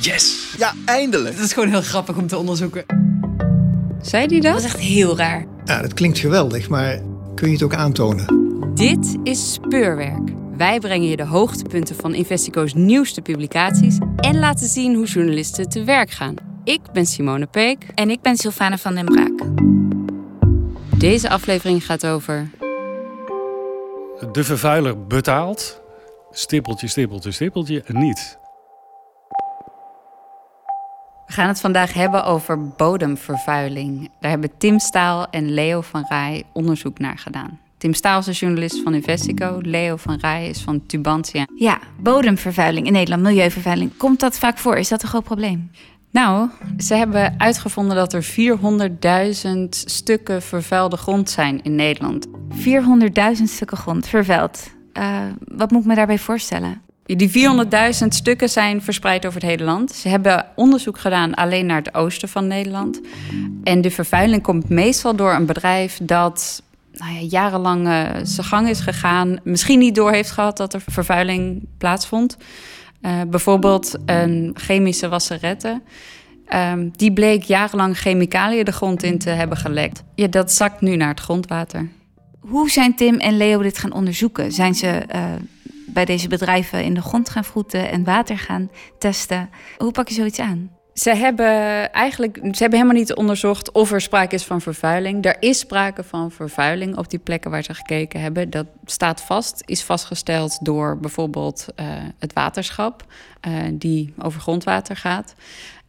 Yes! Ja, eindelijk! Dat is gewoon heel grappig om te onderzoeken. Zei die dat? Dat is echt heel raar. Ja, dat klinkt geweldig, maar kun je het ook aantonen? Dit is Speurwerk. Wij brengen je de hoogtepunten van Investico's nieuwste publicaties en laten zien hoe journalisten te werk gaan. Ik ben Simone Peek. En ik ben Sylvana van den Braak. Deze aflevering gaat over. De vervuiler betaalt. Stippeltje, stippeltje, stippeltje, niet. We gaan het vandaag hebben over bodemvervuiling. Daar hebben Tim Staal en Leo van Rij onderzoek naar gedaan. Tim Staal is een journalist van Investico. Leo van Rij is van Tubantia. Ja, bodemvervuiling in Nederland, milieuvervuiling. Komt dat vaak voor? Is dat een groot probleem? Nou, ze hebben uitgevonden dat er 400.000 stukken vervuilde grond zijn in Nederland. 400.000 stukken grond vervuild. Uh, wat moet ik me daarbij voorstellen? Die 400.000 stukken zijn verspreid over het hele land. Ze hebben onderzoek gedaan alleen naar het oosten van Nederland. En de vervuiling komt meestal door een bedrijf dat nou ja, jarenlang uh, zijn gang is gegaan. Misschien niet door heeft gehad dat er vervuiling plaatsvond. Uh, bijvoorbeeld een chemische wasserette. Um, die bleek jarenlang chemicaliën de grond in te hebben gelekt. Ja, dat zakt nu naar het grondwater. Hoe zijn Tim en Leo dit gaan onderzoeken? Zijn ze uh, bij deze bedrijven in de grond gaan vroeten en water gaan testen? Hoe pak je zoiets aan? Ze hebben eigenlijk ze hebben helemaal niet onderzocht of er sprake is van vervuiling. Er is sprake van vervuiling op die plekken waar ze gekeken hebben. Dat staat vast, is vastgesteld door bijvoorbeeld uh, het waterschap, uh, die over grondwater gaat.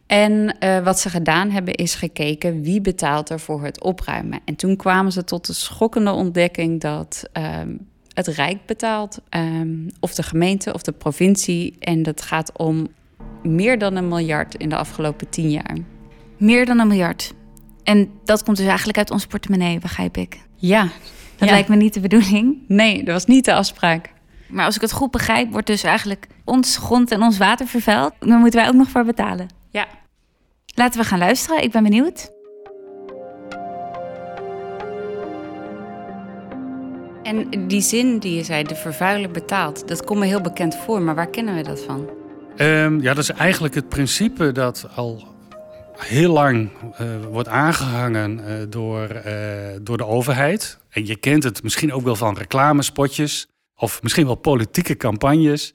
En uh, wat ze gedaan hebben is gekeken wie betaalt er voor het opruimen. En toen kwamen ze tot de schokkende ontdekking dat um, het Rijk betaalt, um, of de gemeente of de provincie. En dat gaat om meer dan een miljard in de afgelopen tien jaar. Meer dan een miljard. En dat komt dus eigenlijk uit ons portemonnee, begrijp ik. Ja. Dat ja. lijkt me niet de bedoeling. Nee, dat was niet de afspraak. Maar als ik het goed begrijp, wordt dus eigenlijk ons grond en ons water vervuild. Dan moeten wij ook nog voor betalen. Ja. Laten we gaan luisteren. Ik ben benieuwd. En die zin die je zei, de vervuiler betaalt, dat komt me heel bekend voor. Maar waar kennen we dat van? Um, ja, dat is eigenlijk het principe dat al heel lang uh, wordt aangehangen uh, door, uh, door de overheid. En je kent het misschien ook wel van reclamespotjes of misschien wel politieke campagnes.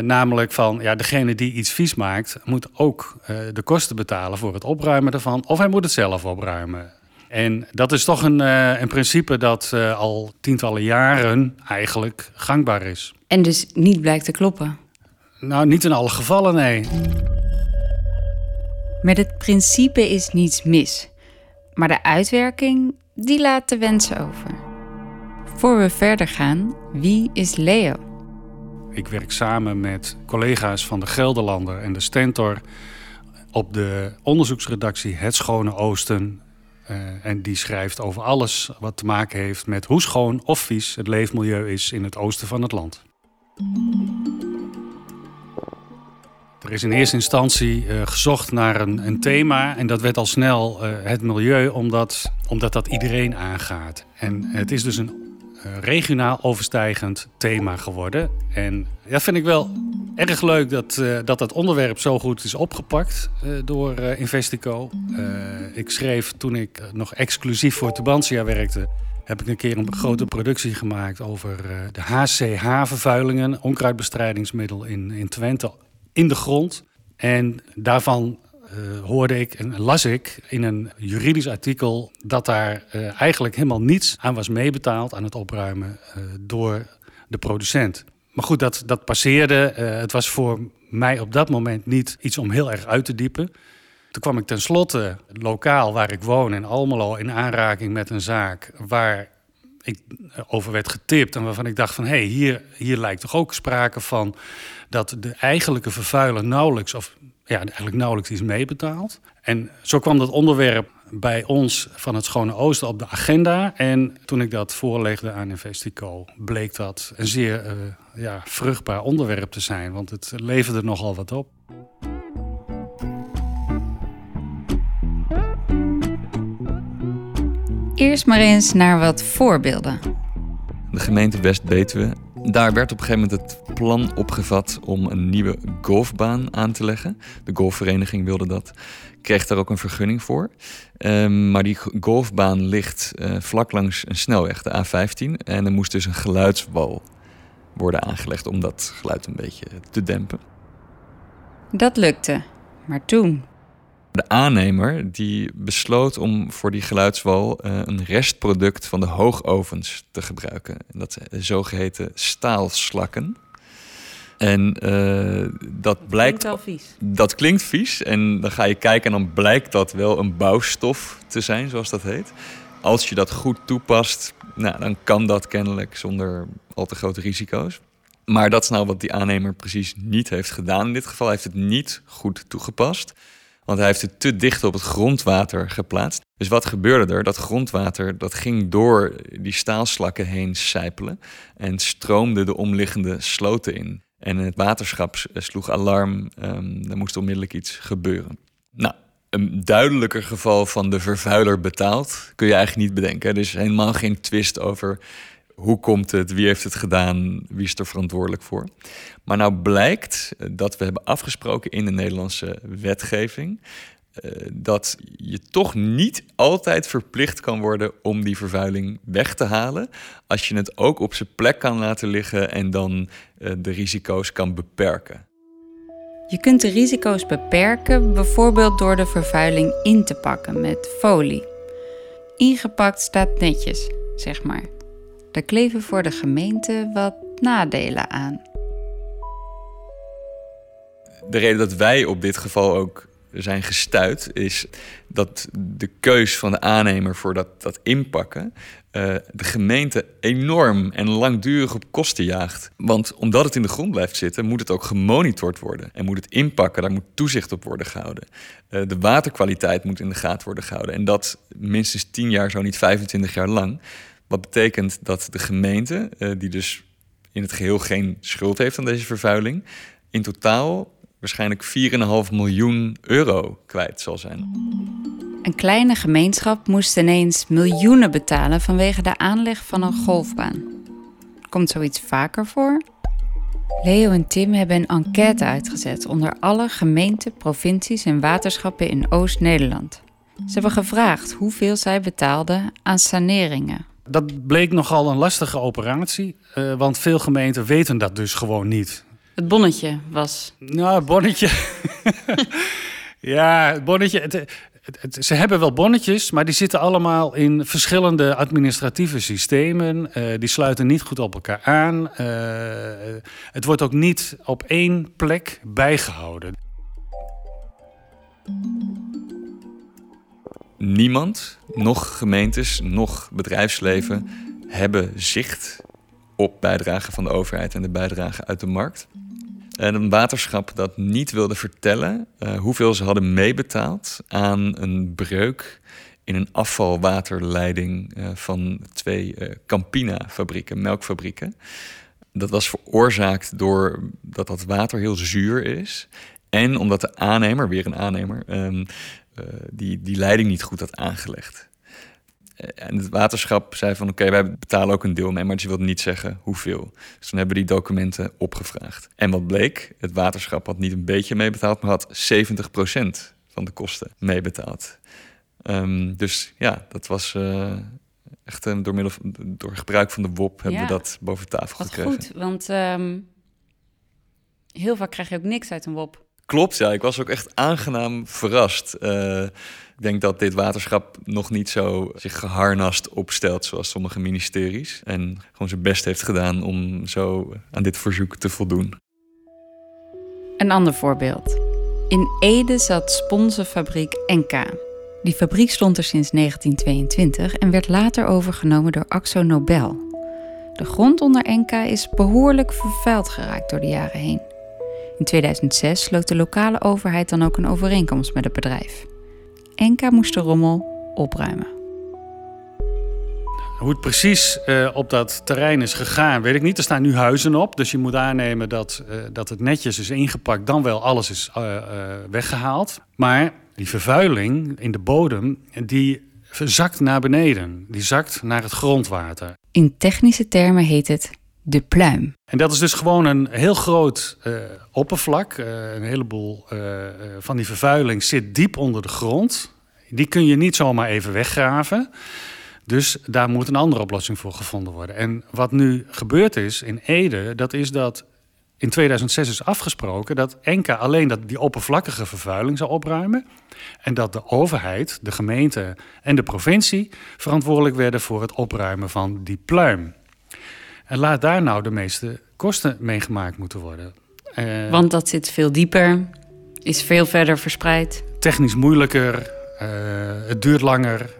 Namelijk van ja, degene die iets vies maakt, moet ook de kosten betalen voor het opruimen ervan. Of hij moet het zelf opruimen. En dat is toch een, een principe dat al tientallen jaren eigenlijk gangbaar is. En dus niet blijkt te kloppen. Nou, niet in alle gevallen, nee. Met het principe is niets mis. Maar de uitwerking, die laat de wensen over. Voor we verder gaan, wie is Leo? Ik werk samen met collega's van de Gelderlander en de Stentor op de onderzoeksredactie Het Schone Oosten. Uh, en die schrijft over alles wat te maken heeft met hoe schoon of vies het leefmilieu is in het oosten van het land. Er is in eerste instantie uh, gezocht naar een, een, thema en dat werd al snel uh, het milieu, omdat, omdat dat iedereen aangaat. En het is dus een regionaal overstijgend thema geworden. En dat vind ik wel erg leuk dat dat, dat onderwerp zo goed is opgepakt door Investico. ik schreef toen ik nog exclusief voor Tubantia werkte, heb ik een keer een grote productie gemaakt over de HCH-vervuilingen, onkruidbestrijdingsmiddel in, in Twente in de grond. En daarvan uh, hoorde ik en las ik in een juridisch artikel dat daar uh, eigenlijk helemaal niets aan was meebetaald aan het opruimen uh, door de producent. Maar goed, dat, dat passeerde. het was voor mij op dat moment niet iets om heel erg uit te diepen. Toen kwam ik tenslotte lokaal waar ik woon in Almelo in aanraking met een zaak waar ik over werd getipt en waarvan ik dacht van hé, hey, hier, hier lijkt toch ook sprake van dat de eigenlijke vervuiler nauwelijks of ja, eigenlijk nauwelijks iets meebetaalt. En zo kwam dat onderwerp bij ons van het Schone Oosten op de agenda. En toen ik dat voorlegde aan Investico, bleek dat een zeer uh, ja, vruchtbaar onderwerp te zijn, want het leverde nogal wat op. Eerst maar eens naar wat voorbeelden. De gemeente West-Betuwe. Daar werd op een gegeven moment het plan opgevat om een nieuwe golfbaan aan te leggen. De golfvereniging wilde dat, kreeg daar ook een vergunning voor. Ehm, maar die golfbaan ligt uh, vlak langs een snelweg, de A15. En er moest dus een geluidswal worden aangelegd om dat geluid een beetje te dempen. Dat lukte, maar toen de aannemer die besloot om voor die geluidswal uh, een restproduct van de hoogovens te gebruiken. En dat zijn zogeheten staalslakken. En uh, dat blijkt. Klinkt wel vies. Dat klinkt vies. En dan ga je kijken en dan blijkt dat wel een bouwstof te zijn, zoals dat heet. Als je dat goed toepast, nou, dan kan dat kennelijk zonder al te grote risico's. Maar dat is nou wat die aannemer precies niet heeft gedaan. In dit geval heeft het niet goed toegepast. Want hij heeft het te dicht op het grondwater geplaatst. Dus wat gebeurde er? Dat grondwater dat ging door die staalslakken heen sijpelen en stroomde de omliggende sloten in. En het waterschap sloeg alarm, um, er moest onmiddellijk iets gebeuren. Nou, een duidelijker geval van de vervuiler betaalt kun je eigenlijk niet bedenken. Er is helemaal geen twist over hoe komt het, wie heeft het gedaan, wie is er verantwoordelijk voor. Maar nou blijkt dat we hebben afgesproken in de Nederlandse wetgeving eh, dat je toch niet altijd verplicht kan worden om die vervuiling weg te halen. Als je het ook op zijn plek kan laten liggen en dan uh, de risico's kan beperken. Je kunt de risico's beperken, bijvoorbeeld door de vervuiling in te pakken met folie. Ingepakt staat netjes, zeg maar. Daar kleven voor de gemeente wat nadelen aan. De reden dat wij op dit geval ook zijn gestuurd, is dat de keus van de aannemer voor dat, dat inpakken uh, de gemeente enorm en langdurig op kosten jaagt. Want omdat het in de grond blijft zitten, moet het ook gemonitord worden. En moet het inpakken, daar moet toezicht op worden gehouden. Uh, de waterkwaliteit moet in de gaten worden gehouden. En dat minstens 10 jaar, zo niet 25 jaar lang. Wat betekent dat de gemeente, uh, die dus in het geheel geen schuld heeft aan deze vervuiling, in totaal waarschijnlijk 4,5 miljoen euro kwijt zal zijn. Een kleine gemeenschap moest ineens miljoenen betalen vanwege de aanleg van een golfbaan. Komt zoiets vaker voor? Leo en Tim hebben een enquête uitgezet onder alle gemeenten, provincies en waterschappen in Oost-Nederland. Ze hebben gevraagd hoeveel zij betaalden aan saneringen. Dat bleek nogal een lastige operatie, uh, want veel gemeenten weten dat dus gewoon niet. Het bonnetje was. Nou, het bonnetje. ja, het bonnetje. Het, ze hebben wel bonnetjes, maar die zitten allemaal in verschillende administratieve systemen. Uh, die sluiten niet goed op elkaar aan. Uh, het wordt ook niet op één plek bijgehouden. Niemand, nog gemeentes, nog bedrijfsleven, hebben zicht op bijdragen van de overheid en de bijdrage uit de markt. En een waterschap dat niet wilde vertellen uh, hoeveel ze hadden meebetaald aan een breuk in een afvalwaterleiding uh, van twee uh, Campina-fabrieken, melkfabrieken. Dat was veroorzaakt door dat dat water heel zuur is. En omdat de aannemer, weer een aannemer, um, die, die leiding niet goed had aangelegd. Eh, en het waterschap zei van oké, wij betalen ook een deel mee, maar ze wilden niet zeggen hoeveel. Dus toen hebben we die documenten opgevraagd. En wat bleek, het waterschap had niet een beetje meebetaald, maar had 70% van de kosten meebetaald. Um, dus ja, dat was uh, echt uh, door middel van, door gebruik van de WOP hebben we dat boven tafel wat gekregen. Goed, want um, heel vaak krijg je ook niks uit een WOP. Klopt, ja. Ik was ook echt aangenaam verrast. Uh, denk dat dit waterschap nog niet zo zich geharnast opstelt zoals sommige ministeries. En gewoon zijn best heeft gedaan om zo aan dit verzoek te voldoen. Een ander voorbeeld. In Ede zat sponsenfabriek NK. Die fabriek stond er sinds 1922 en werd later overgenomen door Axo Nobel. De grond onder NK is behoorlijk vervuild geraakt door de jaren heen. In 2006 sloot de lokale overheid dan ook een overeenkomst met het bedrijf. Enka moest de rommel opruimen. Hoe het precies uh, op dat terrein is gegaan, weet ik niet. Er staan nu huizen op, dus je moet aannemen dat, uh, dat het netjes is ingepakt, dan wel alles is uh, weggehaald. Maar die vervuiling in de bodem, die zakt naar beneden. Die zakt naar het grondwater. In technische termen heet het de pluim. En dat is dus gewoon een heel groot uh, oppervlak. Uh, een heleboel uh, van die vervuiling zit diep onder de grond. Die kun je niet zomaar even weggraven. Dus daar moet een andere oplossing voor gevonden worden. En wat nu gebeurd is in Ede, dat is dat in 2006 is afgesproken dat Enka alleen dat die oppervlakkige vervuiling zou opruimen. En dat de overheid, de gemeente en de provincie verantwoordelijk werden voor het opruimen van die pluim. En laat daar nou de meeste kosten mee gemaakt moeten worden. Uh, Want dat zit veel dieper, is veel verder verspreid. Technisch moeilijker, uh, het duurt langer.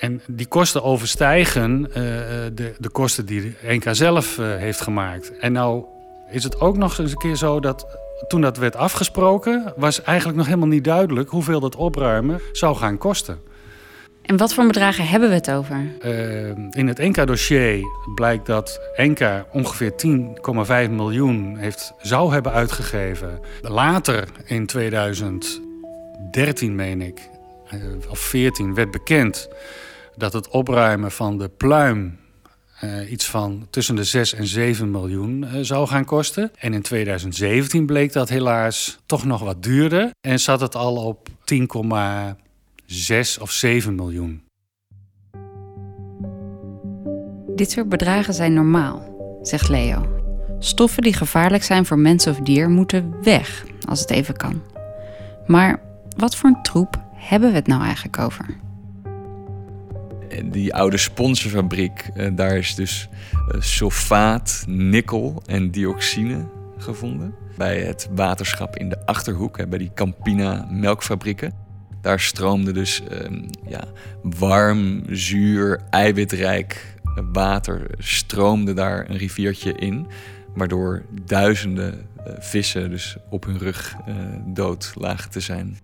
En die kosten overstijgen uh, de, de kosten die NK zelf heeft gemaakt. En nou is het ook nog eens een keer zo dat toen dat werd afgesproken, was eigenlijk nog helemaal niet duidelijk hoeveel dat opruimen zou gaan kosten. En wat voor bedragen hebben we het over? Uh, in het Enka-dossier blijkt dat Enka ongeveer 10,5 miljoen heeft, zou hebben uitgegeven. Later, in 2013 meen ik, uh, of 14, werd bekend dat het opruimen van de pluim uh, iets van tussen de 6 en 7 miljoen zou gaan kosten. En in 2017 bleek dat helaas toch nog wat duurder. En zat het al op 10,6 of 7 miljoen. Dit soort bedragen zijn normaal, zegt Leo. Stoffen die gevaarlijk zijn voor mens of dier moeten weg, als het even kan. Maar wat voor een troep hebben we het nou eigenlijk over? die oude sponsorfabriek, eh, daar is dus uh, sulfaat, nikkel en dioxine gevonden. Bij het waterschap in de Achterhoek, bij die Campina melkfabrieken. Daar stroomde dus ehm, ja, warm, zuur, eiwitrijk water stroomde daar een riviertje in. Waardoor duizenden uh, vissen dus op hun rug dood lagen te zijn.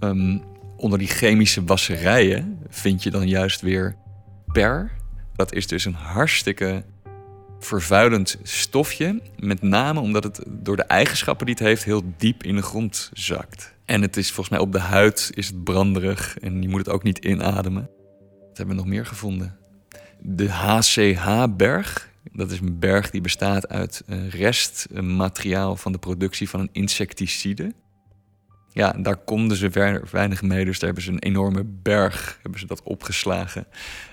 Um, onder die chemische wasserijen vind je dan juist weer per. Dat is dus een hartstikke vervuilend stofje. Met name omdat het door de eigenschappen die het heeft heel diep in de grond zakt. En het is volgens mij op de huid is het branderig en je moet het ook niet inademen. Wat hebben we nog meer gevonden? De HCH-berg. Dat is een berg die bestaat uit restmateriaal van de productie van een insecticide ja, daar konden ze weinig mee. Dus daar hebben ze een enorme berg hebben ze dat opgeslagen.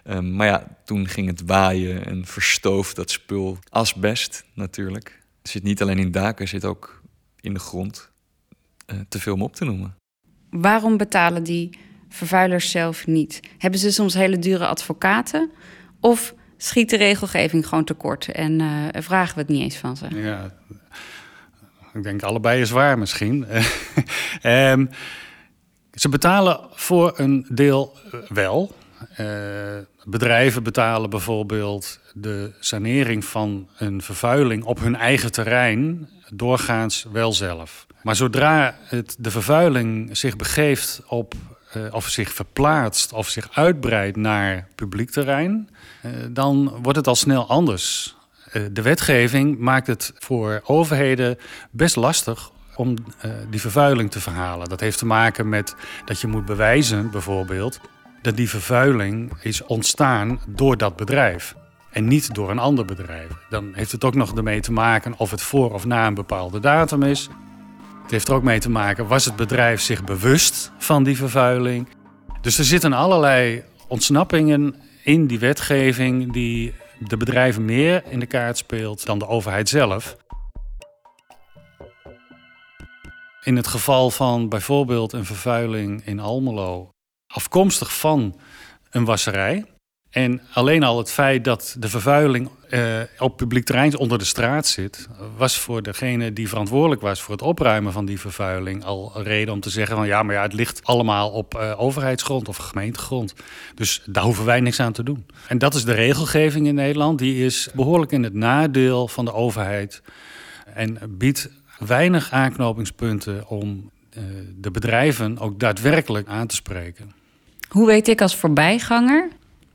Um, maar ja, toen ging het waaien en verstoof dat spul. Asbest natuurlijk. Het zit niet alleen in daken, het zit ook in de grond. Uh, te veel om op te noemen. Waarom betalen die vervuilers zelf niet? Hebben ze soms hele dure advocaten? Of schiet de regelgeving gewoon tekort en uh, vragen we het niet eens van ze? Ja, ik denk allebei is waar misschien. um, ze betalen voor een deel eh, wel. Uh, bedrijven betalen bijvoorbeeld de sanering van een vervuiling op hun eigen terrein doorgaans wel zelf. Maar zodra het, de vervuiling zich begeeft op, uh, of zich verplaatst of zich uitbreidt naar publiek terrein, uh, dan wordt het al snel anders. Eh, de wetgeving maakt het voor overheden best lastig om die vervuiling te verhalen. Dat heeft te maken met dat je moet bewijzen, bijvoorbeeld, dat die vervuiling is ontstaan door dat bedrijf. En niet door een ander bedrijf. Dan heeft het ook nog ermee te maken of het voor of na een bepaalde datum is. Het heeft er ook mee te maken, was het bedrijf zich bewust van die vervuiling? Dus er zitten allerlei ontsnappingen in die wetgeving die de bedrijven meer in de kaart speelt dan de overheid zelf. In het geval van bijvoorbeeld een vervuiling in Almelo, afkomstig van een wasserij, en alleen al het feit dat de vervuiling uh, op publiek terrein onder de straat zit, was voor degene die verantwoordelijk was voor het opruimen van die vervuiling al reden om te zeggen van ja, maar ja, het ligt allemaal op uh, overheidsgrond of gemeentegrond. Dus daar hoeven wij niks aan te doen. En dat is de regelgeving in Nederland. Die is behoorlijk in het nadeel van de overheid en biedt weinig aanknopingspunten om uh, de bedrijven ook daadwerkelijk aan te spreken. Hoe weet ik als voorbijganger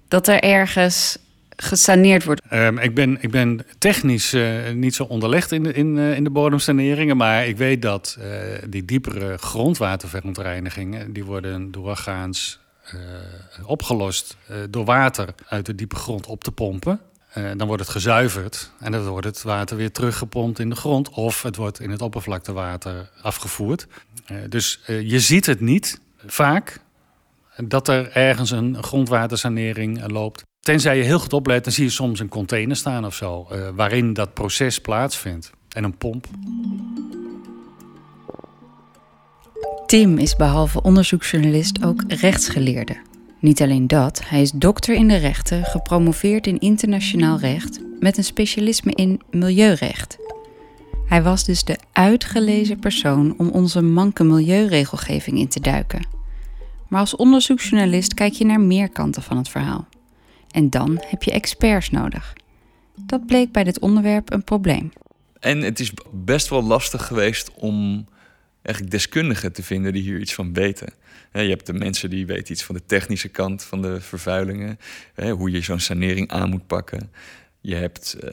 dat er ergens gesaneerd wordt? Um, ik, ben, ik ben technisch uh, niet zo onderlegd in de, in, uh, in de bodemsaneringen, maar ik weet dat uh, die diepere grondwaterverontreinigingen, die worden doorgaans opgelost door water uit de diepe grond op te pompen. Dan wordt het gezuiverd en dan wordt het water weer teruggepompt in de grond of het wordt in het oppervlaktewater afgevoerd. Dus je ziet het niet vaak dat er ergens een grondwatersanering loopt. Tenzij je heel goed oplet, dan zie je soms een container staan of zo, waarin dat proces plaatsvindt en een pomp. Tim is behalve onderzoeksjournalist ook rechtsgeleerde. Niet alleen dat, hij is dokter in de rechten, gepromoveerd in internationaal recht met een specialisme in milieurecht. Hij was dus de uitgelezen persoon om onze manke milieuregelgeving in te duiken. Maar als onderzoeksjournalist kijk je naar meer kanten van het verhaal. En dan heb je experts nodig. Dat bleek bij dit onderwerp een probleem. En het is best wel lastig geweest om eigenlijk deskundigen te vinden die hier iets van weten. Je hebt de mensen die weten iets van de technische kant van de vervuilingen, hoe je zo'n sanering aan moet pakken. Je hebt, eh,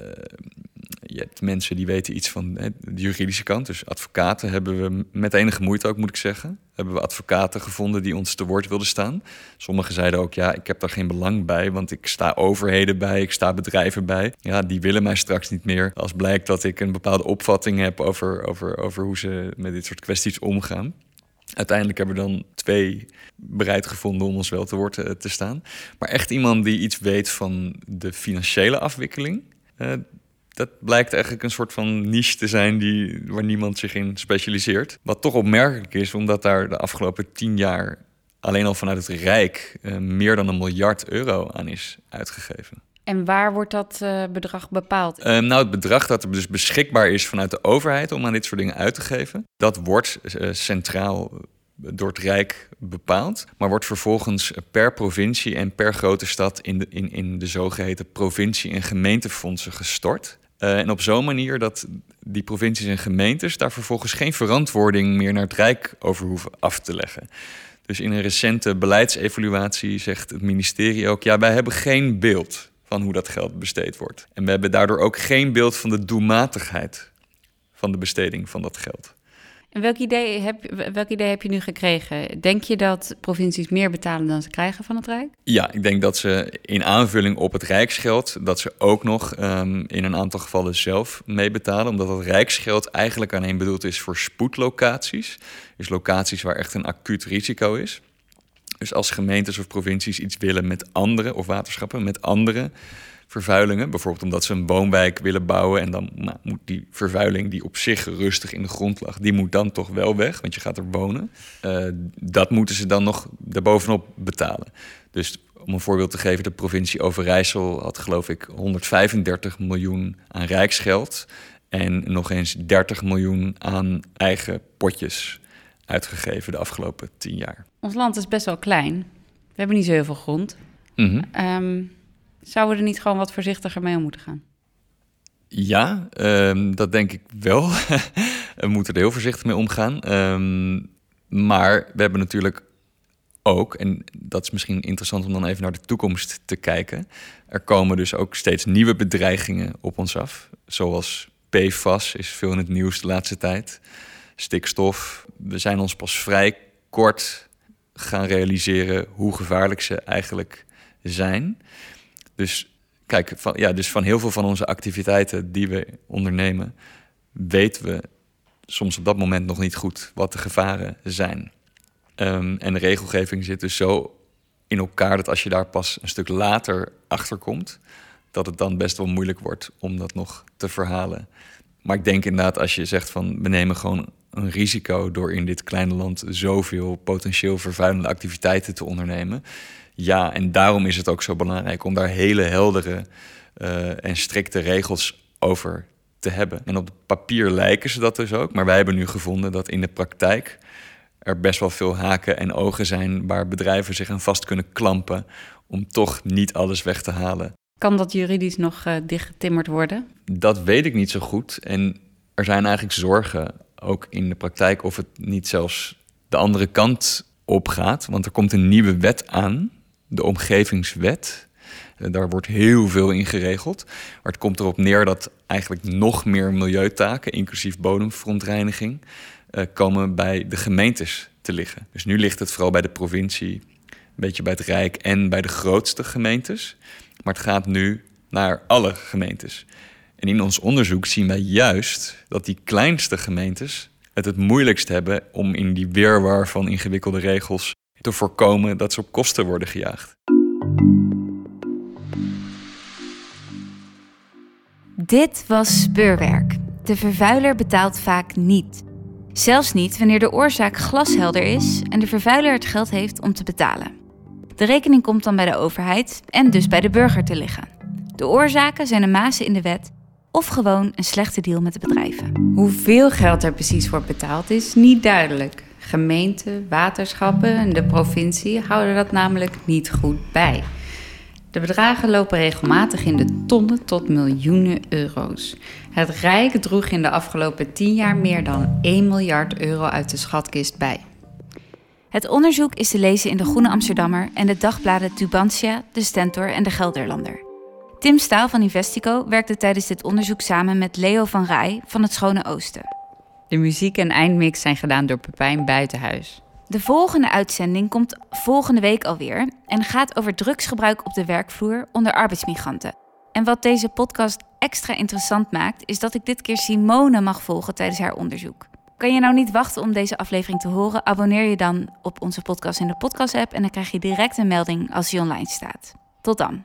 je hebt mensen die weten iets van de juridische kant. Dus advocaten hebben we met enige moeite ook, moet ik zeggen. Hebben we advocaten gevonden die ons te woord wilden staan. Sommigen zeiden ook, ja, ik heb daar geen belang bij, want ik sta overheden bij, ik sta bedrijven bij. Ja, die willen mij straks niet meer als blijkt dat ik een bepaalde opvatting heb over, over, over hoe ze met dit soort kwesties omgaan. Uiteindelijk hebben we dan twee bereid gevonden om ons wel te woord te, staan. Maar echt iemand die iets weet van de financiële afwikkeling. Uh, dat blijkt eigenlijk een soort van niche te zijn die, waar niemand zich in specialiseert. Wat toch opmerkelijk is, omdat daar de afgelopen tien jaar alleen al vanuit het Rijk uh, meer dan een miljard euro aan is uitgegeven. En waar wordt dat uh, bedrag bepaald? Uh, nou, het bedrag dat er dus beschikbaar is vanuit de overheid om aan dit soort dingen uit te geven, dat wordt uh, centraal door het Rijk bepaald, maar wordt vervolgens per provincie en per grote stad in de, in, in de zogeheten provincie- en gemeentefondsen gestort. en op zo'n manier dat die provincies en gemeentes daar vervolgens geen verantwoording meer naar het Rijk over hoeven af te leggen. Dus in een recente beleidsevaluatie zegt het ministerie ook: ja, wij hebben geen beeld van hoe dat geld besteed wordt. En we hebben daardoor ook geen beeld van de doelmatigheid van de besteding van dat geld. En welk idee, heb, welk idee heb je nu gekregen? Denk je dat provincies meer betalen dan ze krijgen van het Rijk? Ja, ik denk dat ze in aanvulling op het Rijksgeld... dat ze ook nog um, in een aantal gevallen zelf meebetalen. Omdat het Rijksgeld eigenlijk alleen bedoeld is voor spoedlocaties. Dus locaties waar echt een acuut risico is. Dus als gemeentes of provincies iets willen met andere, of waterschappen met andere vervuilingen, bijvoorbeeld omdat ze een woonwijk willen bouwen en dan nou, moet die vervuiling die op zich rustig in de grond lag, die moet dan toch wel weg, want je gaat er wonen. Uh, dat moeten ze dan nog daarbovenop betalen. Dus om een voorbeeld te geven, de provincie Overijssel had geloof ik 135 miljoen aan rijksgeld en nog eens 30 miljoen aan eigen potjes uitgegeven de afgelopen tien jaar. Ons land is best wel klein. We hebben niet zo heel veel grond. Mm zouden we er niet gewoon wat voorzichtiger mee om moeten gaan? Ja, um, dat denk ik wel. we moeten er heel voorzichtig mee omgaan. Um, maar we hebben natuurlijk ook, en dat is misschien interessant om dan even naar de toekomst te kijken. Er komen dus ook steeds nieuwe bedreigingen op ons af. Zoals PFAS is veel in het nieuws de laatste tijd. Stikstof. We zijn ons pas vrij kort gaan realiseren hoe gevaarlijk ze eigenlijk zijn. Dus kijk, van, ja, dus van heel veel van onze activiteiten die we ondernemen, weten we soms op dat moment nog niet goed wat de gevaren zijn. Um, en de regelgeving zit dus zo in elkaar dat als je daar pas een stuk later achter komt, dat het dan best wel moeilijk wordt om dat nog te verhalen. Maar ik denk inderdaad, als je zegt van we nemen gewoon een risico door in dit kleine land zoveel potentieel vervuilende activiteiten te ondernemen. Ja, en daarom is het ook zo belangrijk om daar hele heldere uh, en strikte regels over te hebben. En op papier lijken ze dat dus ook, maar wij hebben nu gevonden dat in de praktijk er best wel veel haken en ogen zijn waar bedrijven zich aan vast kunnen klampen om toch niet alles weg te halen. Kan dat juridisch nog uh, dichtgetimmerd worden? Dat weet ik niet zo goed. En er zijn eigenlijk zorgen, ook in de praktijk, of het niet zelfs de andere kant opgaat. Want er komt een nieuwe wet aan, de omgevingswet. Eh, daar wordt heel veel in geregeld. Maar het komt erop neer dat eigenlijk nog meer milieutaken, inclusief bodemverontreiniging, uh, komen bij de gemeentes te liggen. Dus nu ligt het vooral bij de provincie, een beetje bij het Rijk en bij de grootste gemeentes. Maar het gaat nu naar alle gemeentes. En in ons onderzoek zien wij juist dat die kleinste gemeentes het het moeilijkst hebben om in die weerwar van ingewikkelde regels te voorkomen dat ze op kosten worden gejaagd. Dit was speurwerk. De vervuiler betaalt vaak niet. Zelfs niet wanneer de oorzaak glashelder is en de vervuiler het geld heeft om te betalen. De rekening komt dan bij de overheid en dus bij de burger te liggen. De oorzaken zijn een mazen in de wet of gewoon een slechte deal met de bedrijven. Hoeveel geld er precies wordt betaald is niet duidelijk. Gemeenten, waterschappen en de provincie houden dat namelijk niet goed bij. De bedragen lopen regelmatig in de tonnen tot miljoenen euro's. Het Rijk droeg in de afgelopen 10 jaar meer dan 1 miljard euro uit de schatkist bij. Het onderzoek is te lezen in de Groene Amsterdammer en de dagbladen Tubantia, De Stentor en De Gelderlander. Tim Staal van Investico werkte tijdens dit onderzoek samen met Leo van Rij van het Schone Oosten. De muziek en eindmix zijn gedaan door Pepijn Buitenhuis. De volgende uitzending komt volgende week alweer en gaat over drugsgebruik op de werkvloer onder arbeidsmigranten. En wat deze podcast extra interessant maakt, is dat ik dit keer Simone mag volgen tijdens haar onderzoek. Kan je nou niet wachten om deze aflevering te horen? Abonneer je dan op onze podcast in de podcast-app en dan krijg je direct een melding als die online staat. Tot dan.